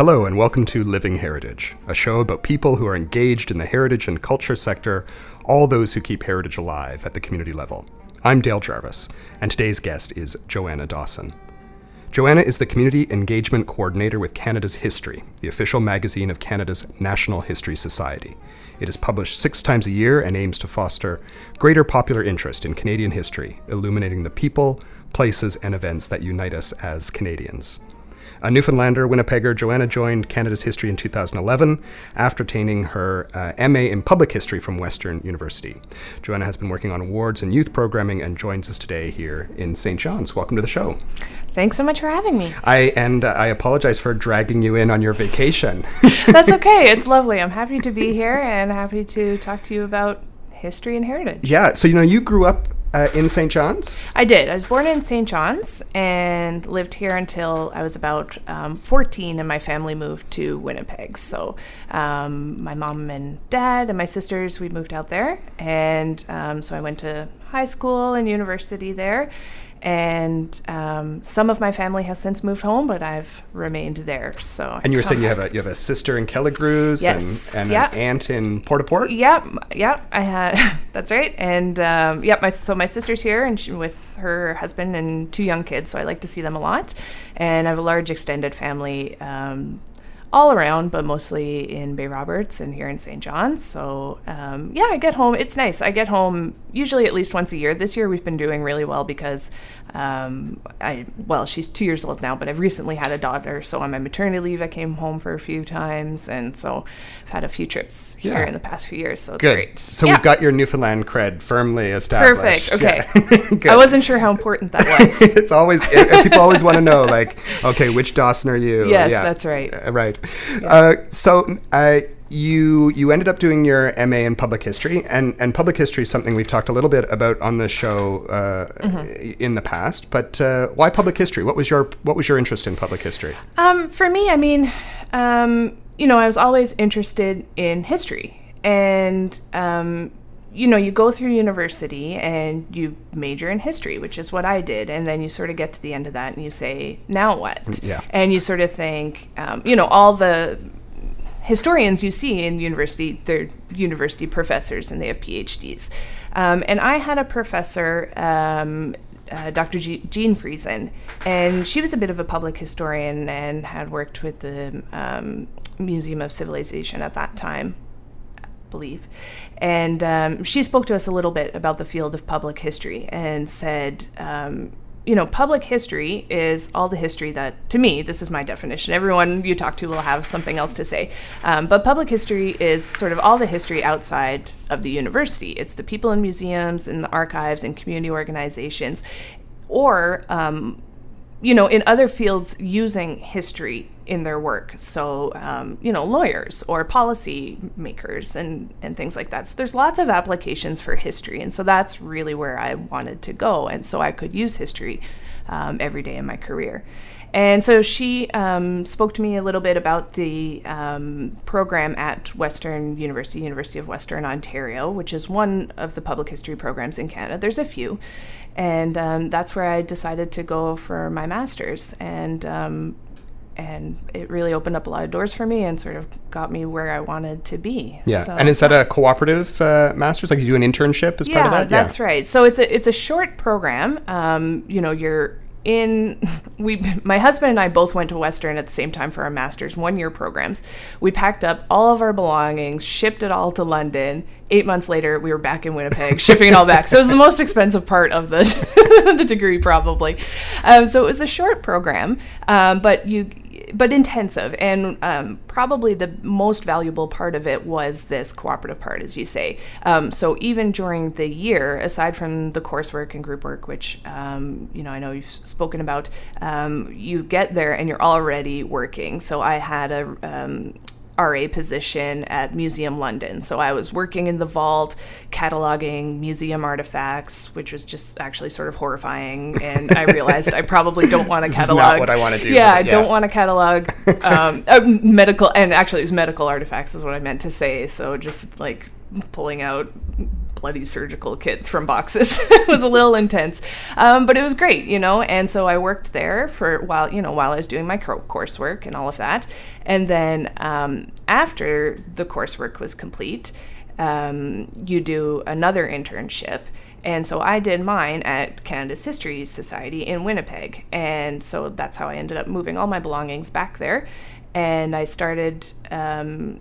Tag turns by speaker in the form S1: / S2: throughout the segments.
S1: Hello, and welcome to Living Heritage, a show about people who are engaged in the heritage and culture sector, all those who keep heritage alive at the community level. I'm Dale Jarvis, and today's guest is Joanna Dawson. Joanna is the Community Engagement Coordinator with Canada's History, the official magazine of Canada's National History Society. It is published six times a year and aims to foster greater popular interest in Canadian history, illuminating the people, places, and events that unite us as Canadians. A Newfoundlander, Winnipegger, Joanna joined Canada's History in 2011 after attaining her uh, MA in Public History from Western University. Joanna has been working on awards and youth programming and joins us today here in St. John's. Welcome to the show.
S2: Thanks so much for having me.
S1: I and uh, I apologize for dragging you in on your vacation.
S2: That's okay. It's lovely. I'm happy to be here and happy to talk to you about history and heritage.
S1: Yeah. So you know, you grew up uh, in St. John's?
S2: I did. I was born in St. John's and lived here until I was about um, 14, and my family moved to Winnipeg. So um, my mom and dad and my sisters, we moved out there. And um, so I went to high school and university there and um, some of my family has since moved home, but I've remained there. So
S1: and you were saying you have a you have a sister in Kelligrews
S2: yes.
S1: and, and
S2: yep.
S1: an aunt in Port au Port.
S2: Yep, yep. I had that's right, and um, yep. My so my sister's here and she, with her husband and two young kids, so I like to see them a lot. And I have a large extended family. Um, all around, but mostly in Bay Roberts and here in St. John's. So, um, yeah, I get home. It's nice. I get home usually at least once a year. This year we've been doing really well because um, I, well, she's two years old now, but I've recently had a daughter. So on my maternity leave, I came home for a few times. And so I've had a few trips here yeah. in the past few years. So it's
S1: Good.
S2: great.
S1: So yeah. we've got your Newfoundland cred firmly established.
S2: Perfect. Okay. Yeah. I wasn't sure how important that was.
S1: it's always, it, people always want to know, like, okay, which Dawson are you?
S2: Yes, that's right.
S1: Uh, right. Uh, so, uh, you you ended up doing your MA in public history, and and public history is something we've talked a little bit about on the show uh, mm-hmm. in the past. But uh, why public history? What was your what was your interest in public history?
S2: Um, for me, I mean, um, you know, I was always interested in history, and um, you know, you go through university and you major in history, which is what I did, and then you sort of get to the end of that and you say, now what?
S1: Yeah.
S2: And you sort of think, um, you know, all the historians you see in university, they're university professors and they have PhDs. Um, and I had a professor, um, uh, Dr. G- Jean Friesen, and she was a bit of a public historian and had worked with the um, Museum of Civilization at that time. Believe. And um, she spoke to us a little bit about the field of public history and said, um, you know, public history is all the history that, to me, this is my definition. Everyone you talk to will have something else to say. Um, but public history is sort of all the history outside of the university. It's the people in museums and the archives and community organizations, or um, you know, in other fields using history in their work. So, um, you know, lawyers or policy makers and, and things like that. So, there's lots of applications for history. And so, that's really where I wanted to go. And so, I could use history um, every day in my career. And so she um, spoke to me a little bit about the um, program at Western University, University of Western Ontario, which is one of the public history programs in Canada. There's a few and um, that's where I decided to go for my master's. And um, and it really opened up a lot of doors for me and sort of got me where I wanted to be.
S1: Yeah, so, and is that a cooperative uh, master's? Like you do an internship as
S2: yeah,
S1: part of that?
S2: That's yeah, that's right. So it's a it's a short program. Um, you know, you're in we my husband and I both went to Western at the same time for our masters one year programs. We packed up all of our belongings, shipped it all to London. 8 months later, we were back in Winnipeg shipping it all back. So it was the most expensive part of the the degree probably. Um, so it was a short program, um, but you but intensive. And um, probably the most valuable part of it was this cooperative part, as you say. Um, so even during the year, aside from the coursework and group work, which um, you know I know you've spoken about, um, you get there and you're already working. So I had a um, RA position at Museum London. So I was working in the vault, cataloging museum artifacts, which was just actually sort of horrifying. And I realized I probably don't want to catalog.
S1: not what I want to do.
S2: Yeah, I don't want to catalog um, uh, medical, and actually it was medical artifacts is what I meant to say. So just like pulling out bloody surgical kits from boxes. it was a little intense, um, but it was great, you know. And so I worked there for while you know while I was doing my coursework and all of that. And then um, after the coursework was complete, um, you do another internship. And so I did mine at Canada's History Society in Winnipeg. And so that's how I ended up moving all my belongings back there. And I started um,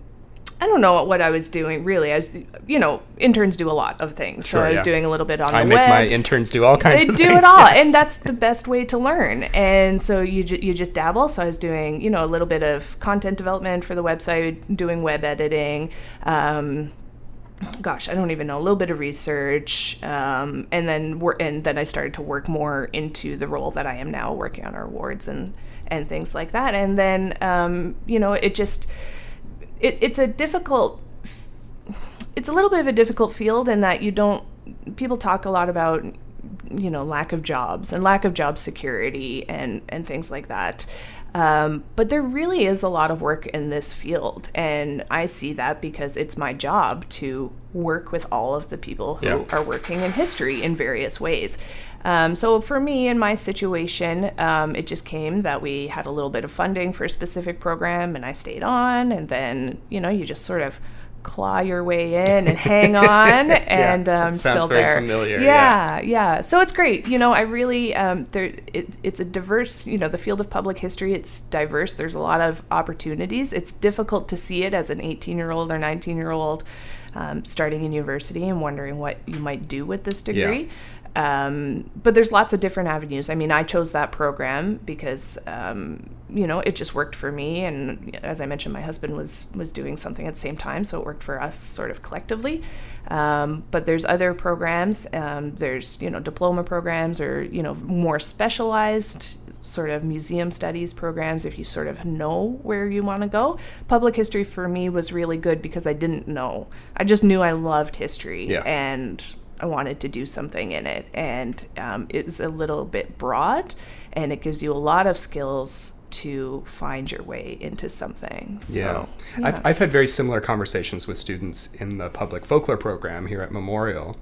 S2: I don't know what I was doing really. I was, you know, interns do a lot of things.
S1: Sure,
S2: so I was
S1: yeah.
S2: doing a little bit on
S1: I
S2: the
S1: make
S2: web.
S1: my interns do all kinds of things.
S2: They
S1: of
S2: do
S1: things.
S2: it all, and that's the best way to learn. And so you ju- you just dabble. So I was doing, you know, a little bit of content development for the website, doing web editing. Um, gosh, I don't even know, a little bit of research, um, and then wor- and then I started to work more into the role that I am now, working on our awards and and things like that. And then um, you know, it just it, it's a difficult it's a little bit of a difficult field in that you don't people talk a lot about you know lack of jobs and lack of job security and and things like that um, but there really is a lot of work in this field and i see that because it's my job to work with all of the people who
S1: Yeah.
S2: are working in history in various ways um, so for me in my situation um, it just came that we had a little bit of funding for a specific program and i stayed on and then you know you just sort of claw your way in and hang on and um, still there.
S1: familiar,
S2: yeah. Yeah so it's great. You know i really um, there it, it's a diverse you know the field of public history it's diverse. There's a lot of opportunities. It's difficult to see it as an 18 year old or 19 year old um, starting in university and wondering what you might do with this degree um, but there's lots of different avenues. I mean, I chose that program because um, you know it just worked for me, and as I mentioned, my husband was was doing something at the same time, so it worked for us sort of collectively. Um, but there's other programs. Um, there's you know diploma programs or you know more specialized sort of museum studies programs if you sort of know where you want to go. Public history for me was really good because I didn't know. I just knew I loved history
S1: Yeah.
S2: and I wanted to do something in it. And um, it was a little bit broad, and it gives you a lot of skills to find your way into something. So,
S1: Yeah.
S2: yeah.
S1: I've, I've had very similar conversations with students in the public folklore program here at Memorial.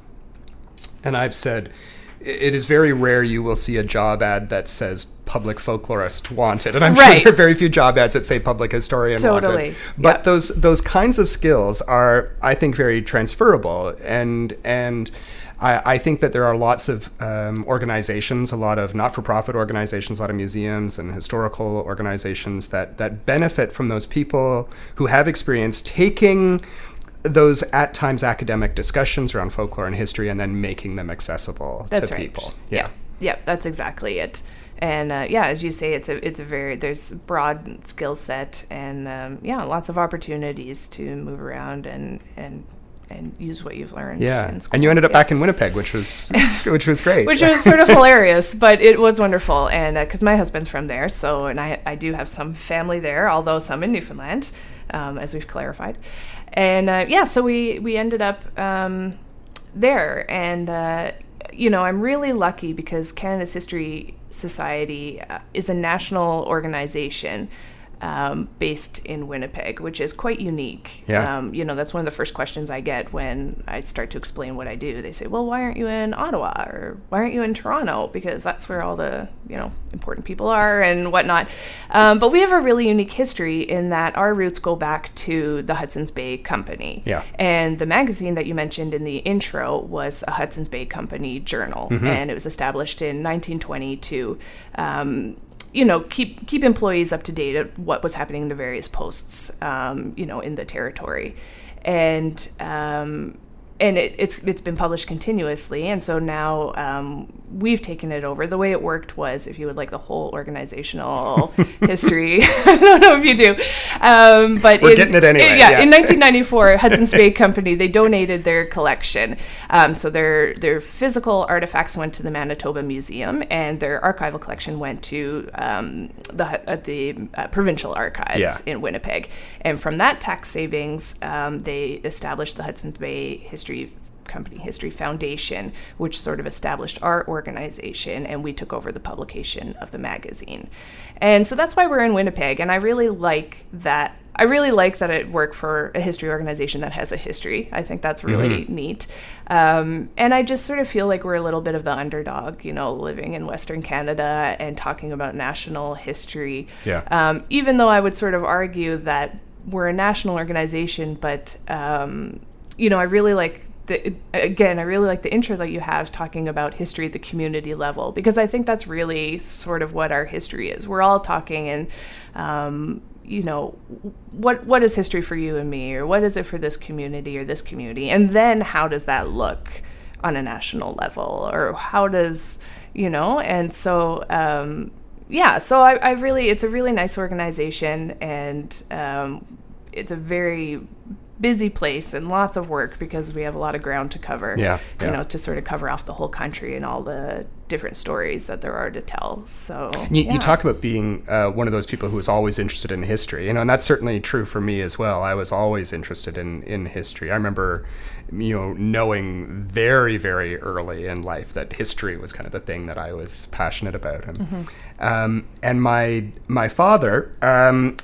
S1: And I've said, it is very rare you will see a job ad that says public folklorist wanted. And I'm
S2: Right.
S1: sure there are very few job ads that say public historian
S2: Totally.
S1: wanted. But
S2: Yeah.
S1: those those kinds of skills are, I think, very transferable. And and I, I think that there are lots of um, organizations, a lot of not-for-profit organizations, a lot of museums and historical organizations that that benefit from those people who have experience taking those at times academic discussions around folklore and history and then making them accessible
S2: That's
S1: to
S2: right.
S1: people.
S2: Yeah. yeah, that's exactly it. And uh, yeah, as you say, it's a it's a very there's broad skill set and um, yeah, lots of opportunities to move around and and and use what you've learned.
S1: Yeah,
S2: in school.
S1: and you ended up
S2: Yeah.
S1: back in Winnipeg, which was which was great.
S2: which was sort of hilarious, but it was wonderful. And because my husband's from there, so and I I do have some family there, although some in Newfoundland, um, as we've clarified. And uh, yeah, so we we ended up um, there, and uh, you know I'm really lucky because Canada's History Society uh, is a national organization. Um, based in Winnipeg, which is quite unique.
S1: Yeah.
S2: Um, you know, that's one of the first questions I get when I start to explain what I do. They say, "Well, why aren't you in Ottawa or why aren't you in Toronto? Because that's where all the you know important people are and whatnot." Um, but we have a really unique history in that our roots go back to the Hudson's Bay Company.
S1: Yeah.
S2: And the magazine that you mentioned in the intro was a Hudson's Bay Company journal, and it was established in 1922. Um, you know, keep keep employees up to date at what was happening in the various posts, um, you know, in the territory, and um, and it, it's it's been published continuously, and so now um, we've taken it over. The way it worked was, if you would like the whole organizational history, I don't know if you do, um, but
S1: We're
S2: in-
S1: getting it anyway,
S2: yeah,
S1: yeah.
S2: in 1994, Hudson's Bay Company they donated their collection. Um, so their their physical artifacts went to the Manitoba Museum, and their archival collection went to um, the uh, the uh, provincial archives
S1: Yeah.
S2: in Winnipeg. And from that tax savings, um, they established the Hudson's Bay History Company History Foundation, which sort of established our organization, and we took over the publication of the magazine. And so that's why we're in Winnipeg. And I really like that I really like that I work for a history organization that has a history. I think that's really
S1: Mm-hmm.
S2: neat. Um, and I just sort of feel like we're a little bit of the underdog, you know, living in Western Canada and talking about national history.
S1: Yeah.
S2: Um, even though I would sort of argue that we're a national organization, but, um, you know, I really like the, again, I really like the intro that you have talking about history at the community level because I think that's really sort of what our history is. We're all talking and, um, you know, what what is history for you and me, or what is it for this community or this community, and then how does that look on a national level, or how does you know, and so. Um, yeah, so I, I really, it's a really nice organization, and um, it's a very busy place and lots of work because we have a lot of ground to cover.
S1: Yeah,
S2: you
S1: yeah.
S2: know, to sort of cover off the whole country and all the different stories that there are to tell. So
S1: You,
S2: yeah.
S1: you talk about being uh, one of those people who is always interested in history, you know, and that's certainly true for me as well. I was always interested in in history. I remember, you know, knowing very very early in life that history was kind of the thing that I was passionate about, and
S2: Mm-hmm.
S1: um, and my my father um,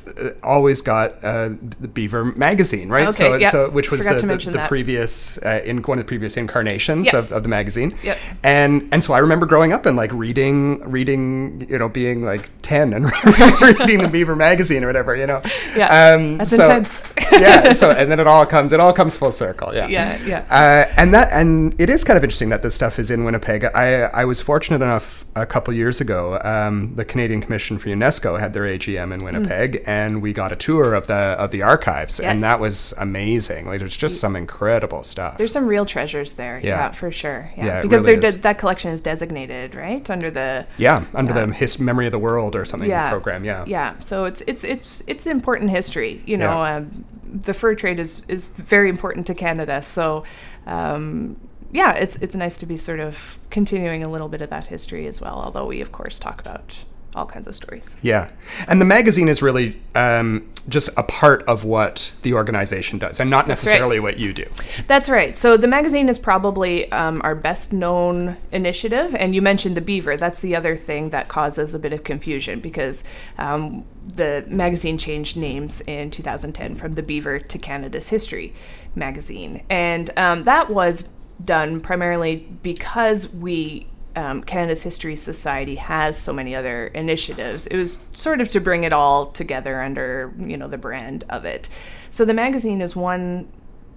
S1: always got uh, the Beaver magazine, right?
S2: Okay,
S1: so
S2: yep.
S1: so which was
S2: Forgot
S1: the, the, the previous uh, in one of the previous incarnations
S2: Yep.
S1: of, of the magazine,
S2: Yep.
S1: and and so I remember growing up and like reading reading you know being like 10 and reading the beaver magazine or whatever you know
S2: Yeah,
S1: um
S2: that's
S1: so,
S2: intense.
S1: yeah so and then it all comes it all comes full circle yeah
S2: Yeah, yeah.
S1: uh, and that and it is kind of interesting that this stuff is in Winnipeg. I I was fortunate enough a couple years ago. Um, the Canadian Commission for UNESCO had their AGM in Winnipeg, and we got a tour of the of the archives,
S2: Mm. Yes.
S1: and that was amazing. Like there's just some incredible stuff.
S2: There's some real treasures there.
S1: Yeah.
S2: Yeah, for sure. Yeah,
S1: Yeah,
S2: because
S1: really
S2: de- that collection is designated right under the
S1: yeah, under
S2: Yeah.
S1: the his memory of the world or something program. Yeah.
S2: yeah. So it's it's it's it's important history. You know, um, the fur trade is is very important to Canada. So. Um, yeah, it's it's nice to be sort of continuing a little bit of that history as well. Although we, of course, talk about all kinds of stories.
S1: Yeah, and the magazine is really um, just a part of what the organization does, and not
S2: That's right.
S1: necessarily what you do.
S2: That's right. So the magazine is probably um, our best known initiative. And you mentioned the beaver. That's the other thing that causes a bit of confusion because um, the magazine changed names in 2010 from the Beaver to Canada's History magazine. And um, that was done primarily because we. Um, Canada's History Society has so many other initiatives. It was sort of to bring it all together under, you know, the brand of it. So the magazine is one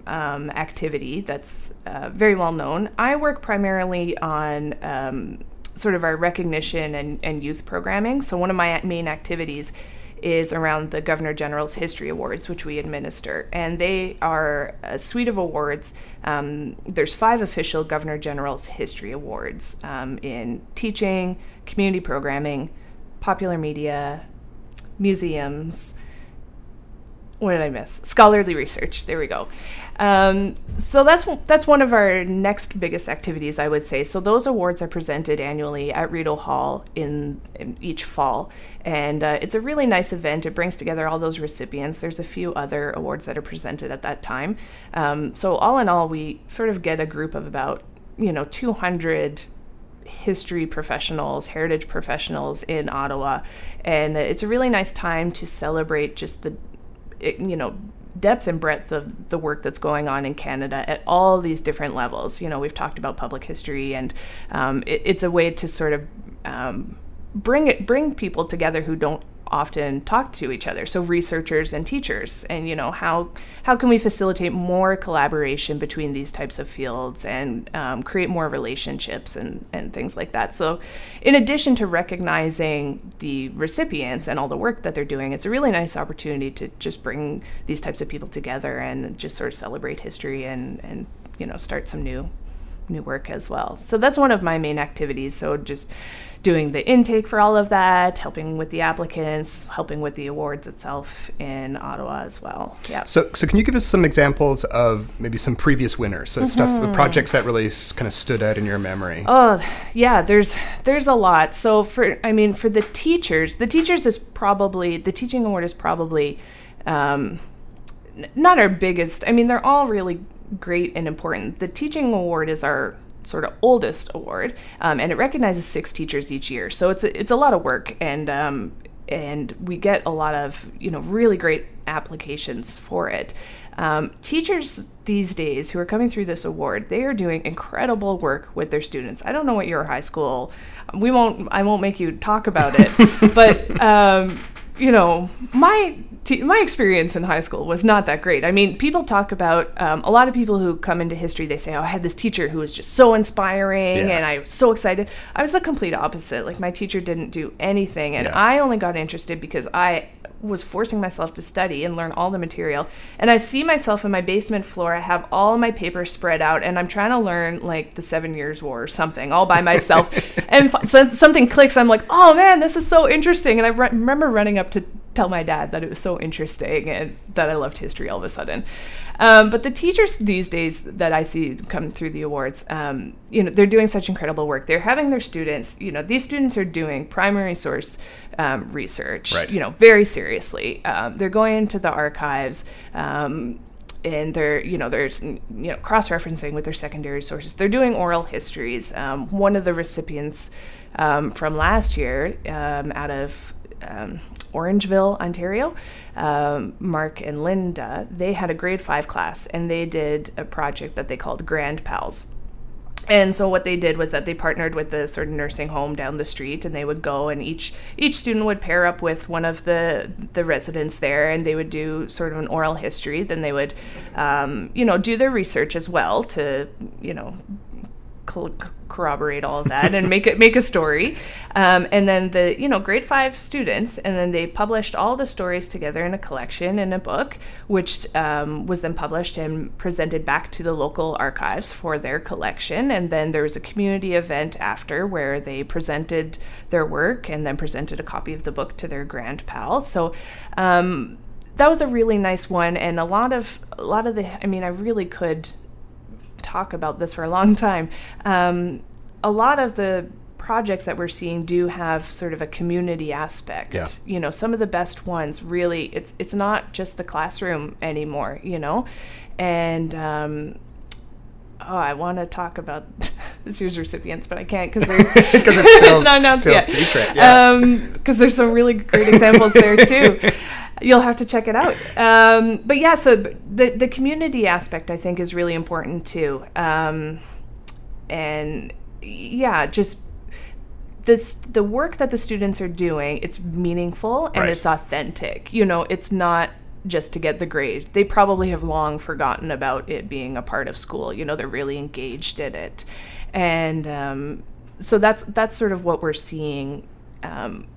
S2: um, activity that's uh, very well known. I work primarily on um, sort of our recognition and, and youth programming. So, one of my main activities is around the Governor General's History Awards, which we administer. And they are a suite of awards. Um, there's five official Governor General's History Awards um, in teaching, community programming, popular media, museums, what did I miss? Scholarly research. There we go. Um, so that's that's one of our next biggest activities, I would say. So those awards are presented annually at Rideau Hall in, in each fall, and uh, it's a really nice event. It brings together all those recipients. There's a few other awards that are presented at that time. Um, so all in all, we sort of get a group of about you know 200 history professionals, heritage professionals in Ottawa, and it's a really nice time to celebrate just the you know depth and breadth of the work that's going on in Canada at all these different levels. You know, we've talked about public history, and um, it, it's a way to sort of um, bring it bring people together who don't often talk to each other. So researchers and teachers and you know how how can we facilitate more collaboration between these types of fields and um, create more relationships and and things like that. So in addition to recognizing the recipients and all the work that they're doing it's a really nice opportunity to just bring these types of people together and just sort of celebrate history and and you know start some new new work as well. So that's one of my main activities. So just doing the intake for all of that, helping with the applicants, helping with the awards itself in Ottawa as well. Yeah.
S1: So, so can you give us some examples of maybe some previous winners, so stuff, the projects that really kind of stood out in your memory?
S2: Mm-hmm. Oh, yeah, there's there's a lot. So for I mean for the teachers, the teachers is probably the teaching award is probably um, not our biggest. I mean, they're all really great and important. The teaching award is our sort of oldest award, um, and it recognizes six teachers each year. So it's a, it's a lot of work, and um, and we get a lot of you know really great applications for it. Um, teachers these days who are coming through this award, they are doing incredible work with their students. I don't know what your high school, we won't, I won't make you talk about it, but um, you know, my my experience in high school was not that great. I mean, people talk about um, a lot of people who come into history. They say, "Oh, I had this teacher who was just so inspiring, yeah. and I was so excited." I was the complete opposite. Like my teacher didn't do anything, and yeah. I only got interested because I was forcing myself to study and learn all the material. And I see myself in my basement floor. I have all my papers spread out, and I'm trying to learn like the Seven Years' War or something all by myself. and so something clicks. I'm like, oh man, this is so interesting. And I re- remember running up to tell my dad that it was so interesting and that I loved history all of a sudden. Um, but the teachers these days that I see come through the awards, um, you know, they're doing such incredible work. They're having their students, you know, these students are doing primary source um, research, right. you know, very seriously. Um, they're going into the archives um, and they're you know there's you know cross-referencing with their secondary sources they're doing oral histories um, one of the recipients um, from last year um, out of um, Orangeville, Ontario, um, Mark and Linda, they had a grade five class and they did a project that they called Grand Pals. And so what they did was that they partnered with the sort of nursing home down the street, and they would go and each each student would pair up with one of the the residents there, and they would do sort of an oral history. Then they would, um, you know, do their research as well to you know corroborate all of that and make it make a story. Um, and then the you know grade five students, and then they published all the stories together in a collection in a book, which um, was then published and presented back to the local archives for their collection. And then there was a community event after where they presented their work and then presented a copy of the book to their grand pal. So. Um, that was a really nice one and a lot of a lot of the i mean i really could talk about this for a long time. Um, a lot of the projects that we're seeing do have sort of a community aspect. Yeah. You know, some of the best ones really it's it's not just the classroom anymore, you know. And um, oh, I want to talk about this year's recipients, but I can't because they're because it's, it's, not announced yet. Secret, yeah. Because um, there's some really great examples there too. You'll have to check it out. Um, but yeah, so the the community aspect I think is really important too. Um, and yeah, just this the work that the students are doing, it's meaningful and right. it's authentic. You know, it's not just to get the grade. They probably have long forgotten about it being a part of school. You know, they're really engaged in it, and um, so that's that's sort of what we're seeing um,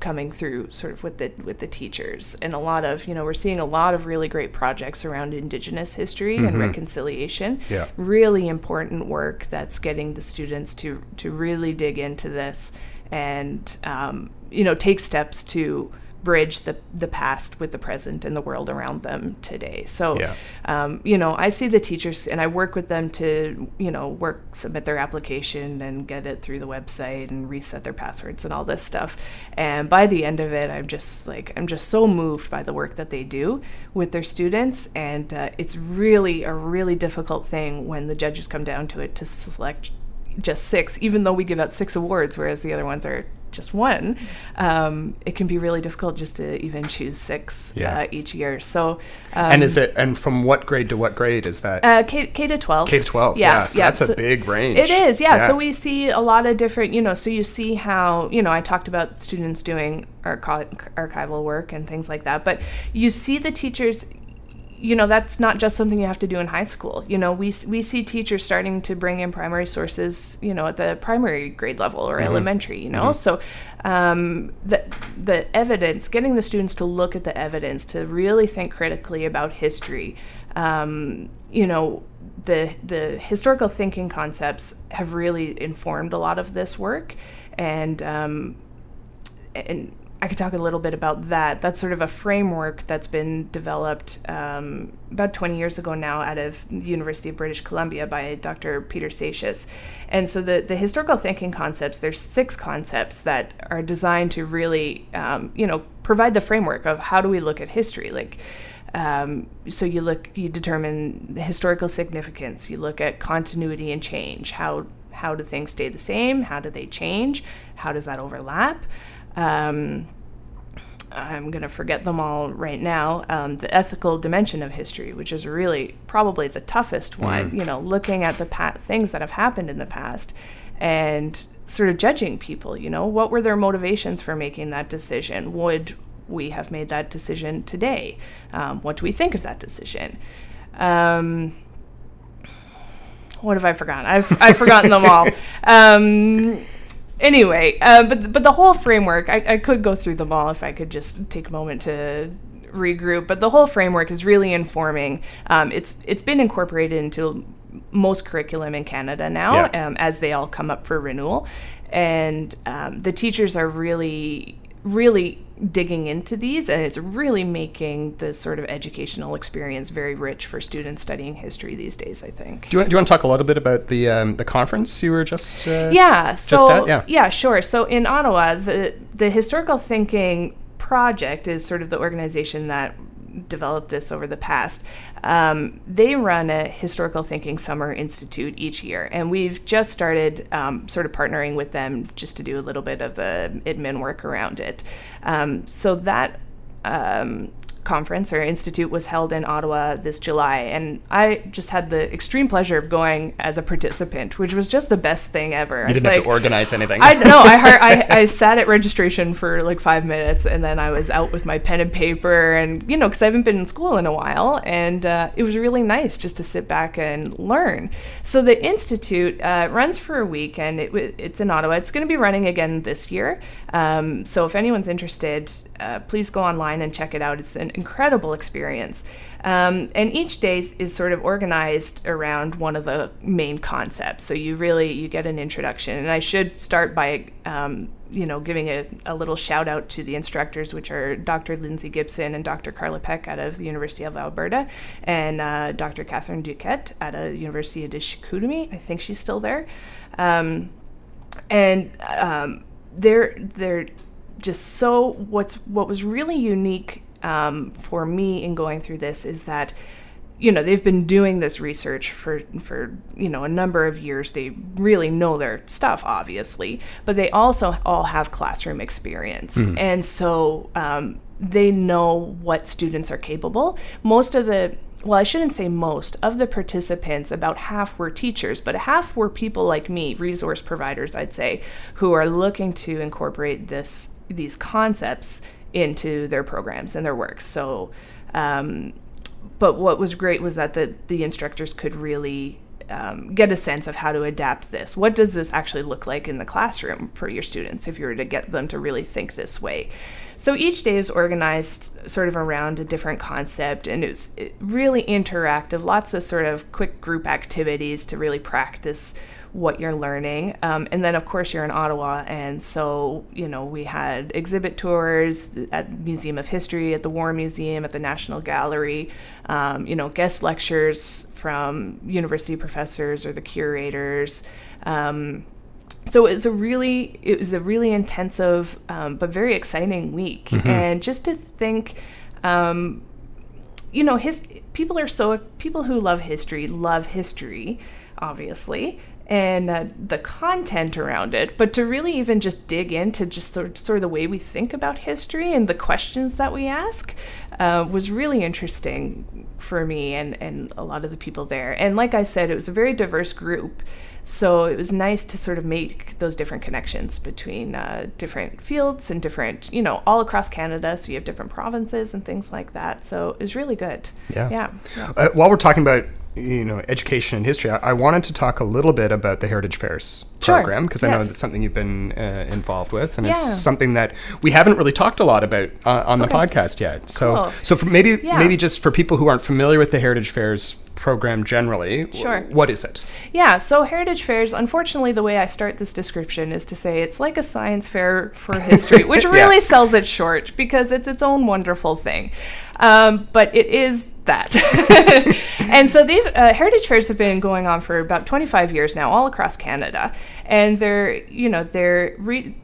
S2: coming through sort of with the with the teachers and a lot of you know we're seeing a lot of really great projects around indigenous history mm-hmm. and reconciliation
S1: yeah.
S2: really important work that's getting the students to to really dig into this and um, you know take steps to bridge the the past with the present and the world around them today. So, yeah. um, you know, I see the teachers and I work with them to, you know, work submit their application and get it through the website and reset their passwords and all this stuff. And by the end of it, I'm just like I'm just so moved by the work that they do with their students, and uh, it's really a really difficult thing when the judges come down to it to select just six, even though we give out six awards, whereas the other ones are just one, um, it can be really difficult just to even choose six yeah. uh, each year. So,
S1: um, and is it and from what grade to what grade is that?
S2: Uh, K, K to twelve.
S1: K to twelve. Yeah, yeah. So yeah. that's so a big range.
S2: It is. Yeah. yeah. So we see a lot of different. You know, so you see how you know I talked about students doing archival work and things like that, but you see the teachers you know that's not just something you have to do in high school you know we we see teachers starting to bring in primary sources you know at the primary grade level or mm-hmm. elementary you know mm-hmm. so um, the the evidence getting the students to look at the evidence to really think critically about history um, you know the the historical thinking concepts have really informed a lot of this work and um, and I could talk a little bit about that. That's sort of a framework that's been developed um, about 20 years ago now out of the University of British Columbia by Dr. Peter Seixas. And so the, the historical thinking concepts, there's six concepts that are designed to really, um, you know, provide the framework of how do we look at history. Like, um, so you look, you determine the historical significance. You look at continuity and change. How how do things stay the same? How do they change? How does that overlap? Um, I'm going to forget them all right now. Um, the ethical dimension of history, which is really probably the toughest one, you know, looking at the pa- things that have happened in the past and sort of judging people, you know, what were their motivations for making that decision? Would we have made that decision today? Um, what do we think of that decision? Um, what have I forgotten? I've, I've forgotten them all. Um, anyway, uh, but but the whole framework, I, I could go through them all if I could just take a moment to regroup. But the whole framework is really informing. Um, it's it's been incorporated into most curriculum in Canada now,
S1: Yeah.
S2: um, as they all come up for renewal, and um, the teachers are really really digging into these and it's really making the sort of educational experience very rich for students studying history these days i think
S1: Do you, want, do you want to talk a little bit about the um, the conference you were just? Uh,
S2: yeah so
S1: at? yeah Yeah.
S2: sure so in ottawa the the historical thinking project is sort of the organization that developed this over the past um, they run a historical thinking summer institute each year. And we've just started um, sort of partnering with them just to do a little bit of the admin work around it. Um, so that um, conference or institute was held in Ottawa this July, and I just had the extreme pleasure of going as a participant, which was just the best thing ever.
S1: You didn't have to organize anything.
S2: I know. I, heard, I I sat at registration for like five minutes, and then I was out with my pen and paper, and you know, because I haven't been in school in a while, and uh, it was really nice just to sit back and learn. So the institute uh, runs for a week, and it, it's in Ottawa. It's going to be running again this year. Um, so if anyone's interested, uh, please go online and check it out. It's an incredible experience. Um, and each day is, sort of organized around one of the main concepts. So you really you get an introduction. And I should start by um, you know giving a, a little shout out to the instructors, which are Dr. Lindsay Gibson and Dr. Carla Peck out of the University of Alberta, and uh, Dr. Catherine Duquette at the University of Chicoutimi. I think she's still there. Um, and um, they're they're just so what's what was really unique um, for me in going through this is that you know they've been doing this research for for you know a number of years. They really know their stuff obviously but they also all have classroom experience. And so um, they know what students are capable. Most of the well, I shouldn't say most of the participants, about half were teachers, but half were people like me, resource providers, I'd say, who are looking to incorporate this these concepts into their programs and their work. So, um, but what was great was that the the instructors could really um, get a sense of how to adapt this. What does this actually look like in the classroom for your students if you were to get them to really think this way? So each day is organized sort of around a different concept, and it's really interactive. Lots of sort of quick group activities to really practice what you're learning. Um, and then, of course, you're in Ottawa, and so you know we had exhibit tours at Museum of History, at the War Museum, at the National Gallery. Um, you know, guest lectures from university professors or the curators. Um, so it was a really it was a really intensive um, but very exciting week and just to think um, you know his people are so people who love history love history obviously and uh, the content around it but to really even just dig into just the, sort of the way we think about history and the questions that we ask uh, was really interesting for me and, and a lot of the people there. And like i said it was a very diverse group so it was nice to sort of make those different connections between uh, different fields and different, you know, all across Canada. So you have different provinces and things like that. So it was really good.
S1: Yeah.
S2: Yeah. yeah.
S1: Uh, while we're talking about you know education and history, I, I wanted to talk a little bit about the Heritage Fairs
S2: Sure.
S1: program because I know
S2: Yes.
S1: that's something you've been uh, involved with, and
S2: Yeah.
S1: it's something that we haven't really talked a lot about uh, on the
S2: Okay.
S1: podcast yet. So,
S2: Cool.
S1: so for maybe
S2: Yeah.
S1: maybe just for people who aren't familiar with the Heritage Fairs program generally,
S2: Sure.
S1: what is it?
S2: Yeah, so heritage fairs, unfortunately, the way I start this description is to say it's like a science fair for history, which
S1: Yeah.
S2: really sells it short because it's its own wonderful thing. Um, but it is that. and so they've uh, heritage fairs have been going on for about 25 years now, all across Canada, and they're you know they're re-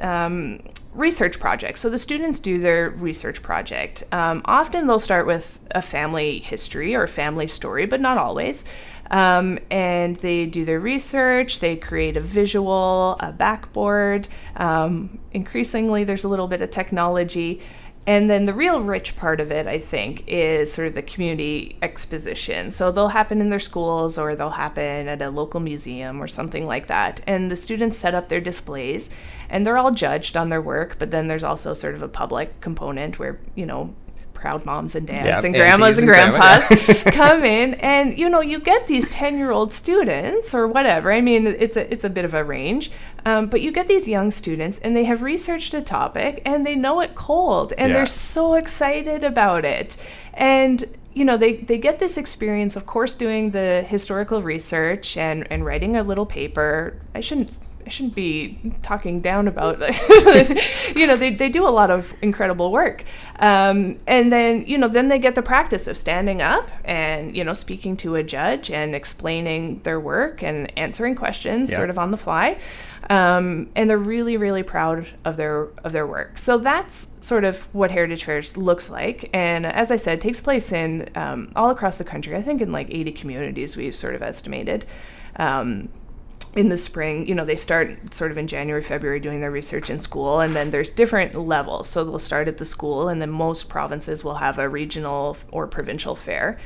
S2: um, research projects. So the students do their research project. Um, often they'll start with a family history or family story, but not always. Um, and they do their research, they create a visual, a backboard. Um, increasingly, there's a little bit of technology. And then the real rich part of it, I think, is sort of the community exposition. So they'll happen in their schools or they'll happen at a local museum or something like that. And the students set up their displays and they're all judged on their work, but then there's also sort of a public component where, you know, proud moms and dads
S1: Yeah,
S2: and grandmas and
S1: and grandma,
S2: grandpas come in and you know you get these 10 year old students or whatever i mean it's a it's a bit of a range um, but you get these young students and they have researched a topic and they know it cold and
S1: Yeah.
S2: they're so excited about it and you know they, they get this experience of course doing the historical research and, and writing a little paper i shouldn't i shouldn't be talking down about you know they, they do a lot of incredible work um, and then you know then they get the practice of standing up and you know speaking to a judge and explaining their work and answering questions
S1: Yeah.
S2: sort of on the fly um, and they're really really proud of their of their work. So that's sort of what heritage fairs looks like. And as i said takes place in um, all across the country. I think in like 80 communities we've sort of estimated. Um, in the spring, you know, they start sort of in January, February doing their research in school, and then there's different levels. So they'll start at the school, and then most provinces will have a regional or provincial fair.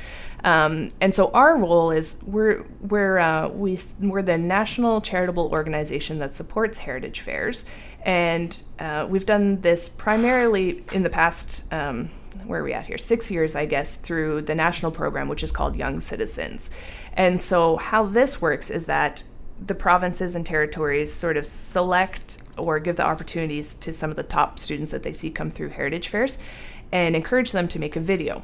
S2: Um, and so our role is we're we're uh, we we're the national charitable organization that supports heritage fairs, and uh, we've done this primarily in the past. Um, where are we at here? Six years, I guess, through the national program, which is called Young Citizens. And so, how this works is that the provinces and territories sort of select or give the opportunities to some of the top students that they see come through heritage fairs and encourage them to make a video.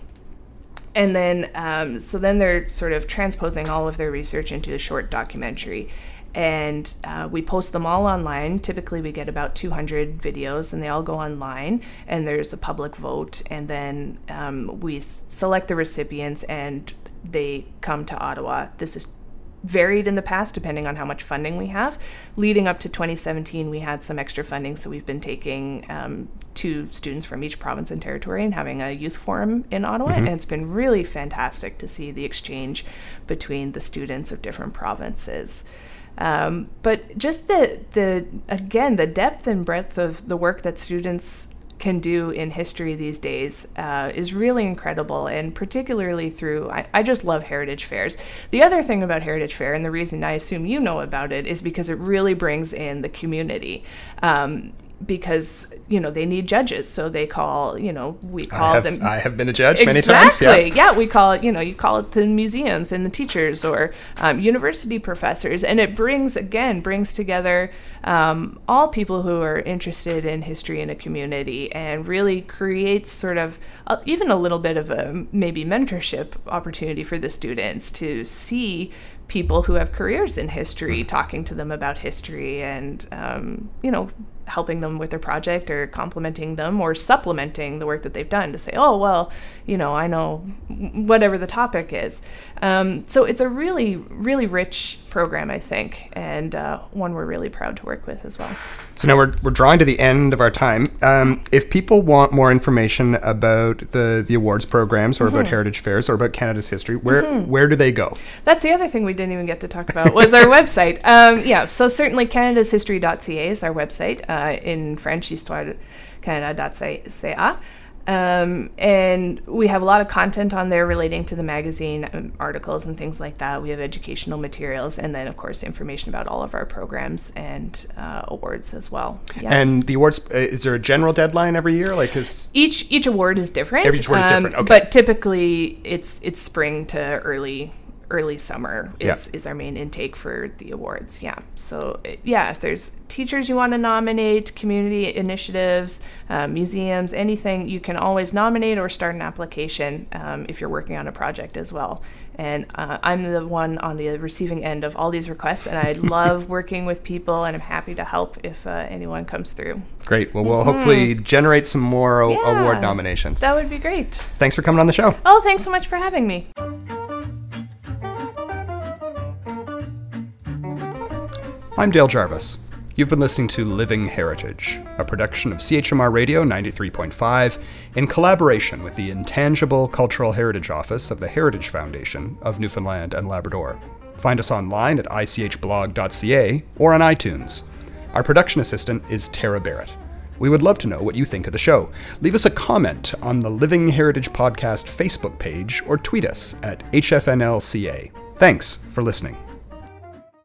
S2: And then, um, so then they're sort of transposing all of their research into a short documentary. And uh, we post them all online. Typically, we get about 200 videos, and they all go online. And there's a public vote. And then um, we s- select the recipients, and they come to Ottawa. This is varied in the past depending on how much funding we have. Leading up to 2017, we had some extra funding, so we've been taking um, two students from each province and territory and having a youth forum in Ottawa, and it's been really fantastic to see the exchange between the students of different provinces. Um, but just the the again the depth and breadth of the work that students can do in history these days uh, is really incredible, and particularly through, I, I just love heritage fairs. The other thing about Heritage Fair, and the reason I assume you know about it, is because it really brings in the community. Um, because you know they need judges, so they call you know we call
S1: I have,
S2: them
S1: I have been a judge many times.
S2: Exactly.
S1: Yeah.
S2: Yeah. we call it, you know, you call it the museums and the teachers or um, university professors. And it brings, again, brings together um, all people who are interested in history in a community and really creates sort of uh, even a little bit of a maybe mentorship opportunity for the students to see people who have careers in history talking to them about history and, um, you know, helping them with their project or complimenting them or supplementing the work that they've done to say, oh, well, you know, I know whatever the topic is. Um, so it's a really, really rich program, I think, and uh, one we're really proud to work with as well.
S1: So now we're, we're drawing to the end of our time. Um, if people want more information about the, the awards programs or
S2: Mm-hmm.
S1: about heritage fairs or about Canada's history, where where do they go?
S2: That's the other thing we didn't even get to talk about was our website. Um, yeah, so certainly canadashistory.ca is our website. Uh, in French, histoire-canada.ca. Um, and we have a lot of content on there relating to the magazine um, articles and things like that. We have educational materials, and then of course information about all of our programs and uh, awards as well. Yeah.
S1: And the awards, uh, is there a general deadline every year? Like, is
S2: each each award is different.
S1: Every award is
S2: um,
S1: different, okay.
S2: But typically, it's it's spring to early early summer is,
S1: Yeah.
S2: is our main intake for the awards. Yeah. So yeah, if there's teachers you want to nominate, community initiatives, uh, museums, anything, you can always nominate or start an application um, if you're working on a project as well. And uh, I'm the one on the receiving end of all these requests, and I love working with people, and I'm happy to help if uh, anyone comes through.
S1: great. Well, we'll hopefully generate some more o-
S2: Mm-hmm. Yeah.
S1: award nominations.
S2: That would be great.
S1: Thanks for coming on the show.
S2: Oh, thanks so much for having me.
S1: I'm Dale Jarvis. You've been listening to Living Heritage, a production of CHMR Radio 93.5 in collaboration with the Intangible Cultural Heritage Office of the Heritage Foundation of Newfoundland and Labrador. Find us online at ichblog.ca or on iTunes. Our production assistant is Tara Barrett. We would love to know what you think of the show. Leave us a comment on the Living Heritage Podcast Facebook page or tweet us at HFNLCA. Thanks for listening.